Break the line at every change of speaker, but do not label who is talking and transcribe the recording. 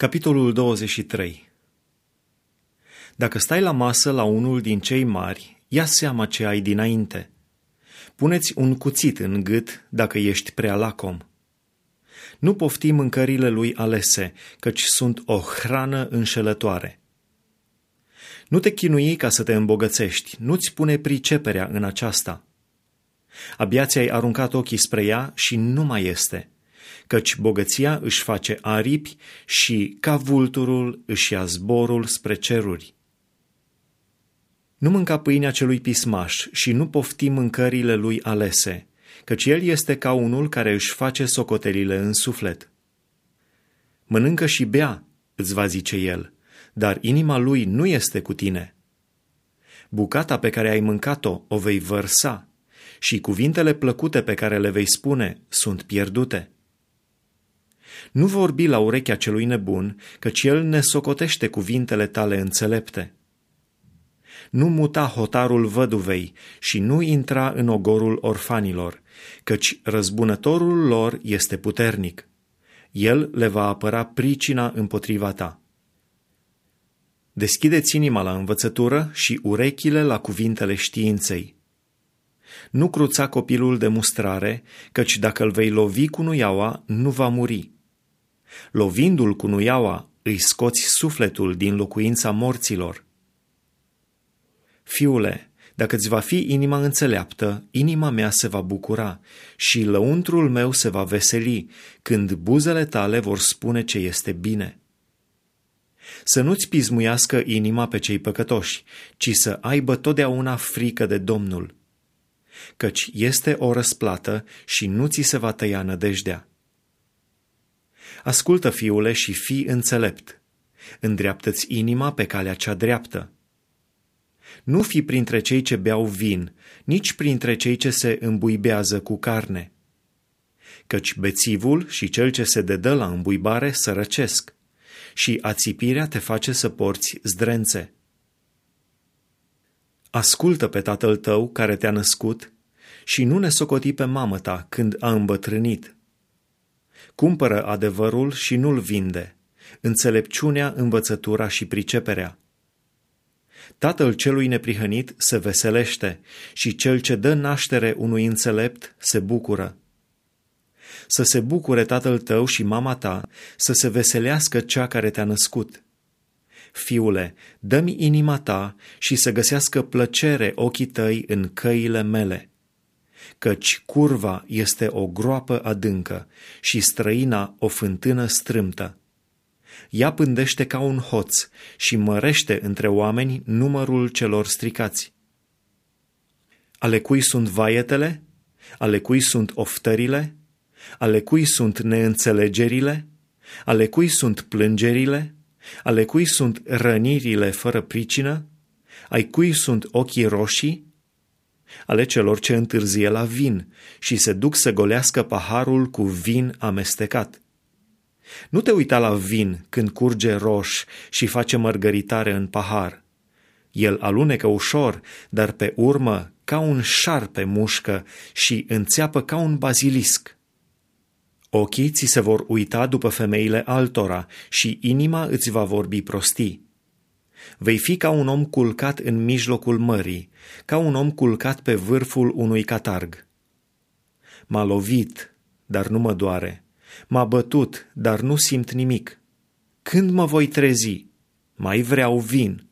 Capitolul 23 Dacă stai la masă la unul din cei mari, ia seama ce ai dinainte. Puneți un cuțit în gât dacă ești prea lacom. Nu pofti mâncările lui alese, căci sunt o hrană înșelătoare. Nu te chinui ca să te îmbogățești, nu-ți pune priceperea în aceasta. Abia ți-ai aruncat ochii spre ea și nu mai este – căci bogăția își face aripi și, ca vulturul, își ia zborul spre ceruri. Nu mânca pâinea celui pismaș și nu pofti mâncările lui alese, căci el este ca unul care își face socotelile în suflet. Mănâncă și bea, îți va zice el, dar inima lui nu este cu tine. Bucata pe care ai mâncat-o o vei vărsa și cuvintele plăcute pe care le vei spune sunt pierdute. Nu vorbi la urechea celui nebun, căci el ne socotește cuvintele tale înțelepte. Nu muta hotarul văduvei și nu intra în ogorul orfanilor, căci răzbunătorul lor este puternic. El le va apăra pricina împotriva ta. Deschideți inima la învățătură și urechile la cuvintele științei. Nu cruța copilul de mustrare, căci dacă îl vei lovi cu nuiaua, nu va muri Lovindu-l cu nuiaua, îi scoți sufletul din locuința morților. Fiule, dacă îți va fi inima înțeleaptă, inima mea se va bucura și lăuntrul meu se va veseli când buzele tale vor spune ce este bine. Să nu-ți pismuiască inima pe cei păcătoși, ci să aibă totdeauna frică de Domnul. Căci este o răsplată și nu ți se va tăia nădejdea. Ascultă, fiule, și fii înțelept. Îndreaptă-ți inima pe calea cea dreaptă. Nu fi printre cei ce beau vin, nici printre cei ce se îmbuibează cu carne. Căci bețivul și cel ce se dedă la îmbuibare sărăcesc și ațipirea te face să porți zdrențe. Ascultă pe tatăl tău care te-a născut și nu ne socoti pe mamă ta când a îmbătrânit Cumpără adevărul și nu-l vinde, înțelepciunea, învățătura și priceperea. Tatăl celui neprihănit se veselește și cel ce dă naștere unui înțelept se bucură. Să se bucure tatăl tău și mama ta, să se veselească cea care te-a născut. Fiule, dă-mi inima ta și să găsească plăcere ochii tăi în căile mele căci curva este o groapă adâncă și străina o fântână strâmtă. Ea pândește ca un hoț și mărește între oameni numărul celor stricați. Ale cui sunt vaietele? Ale cui sunt oftările? Ale cui sunt neînțelegerile? Ale cui sunt plângerile? Ale cui sunt rănirile fără pricină? Ai cui sunt ochii roșii? Ale celor ce întârzie la vin și se duc să golească paharul cu vin amestecat. Nu te uita la vin când curge roș și face mărgăritare în pahar. El alunecă ușor, dar pe urmă ca un șarpe mușcă și înțeapă ca un bazilisc. Ochii ți se vor uita după femeile altora și inima îți va vorbi prostii. Vei fi ca un om culcat în mijlocul mării, ca un om culcat pe vârful unui catarg. M-a lovit, dar nu mă doare. M-a bătut, dar nu simt nimic. Când mă voi trezi? Mai vreau vin.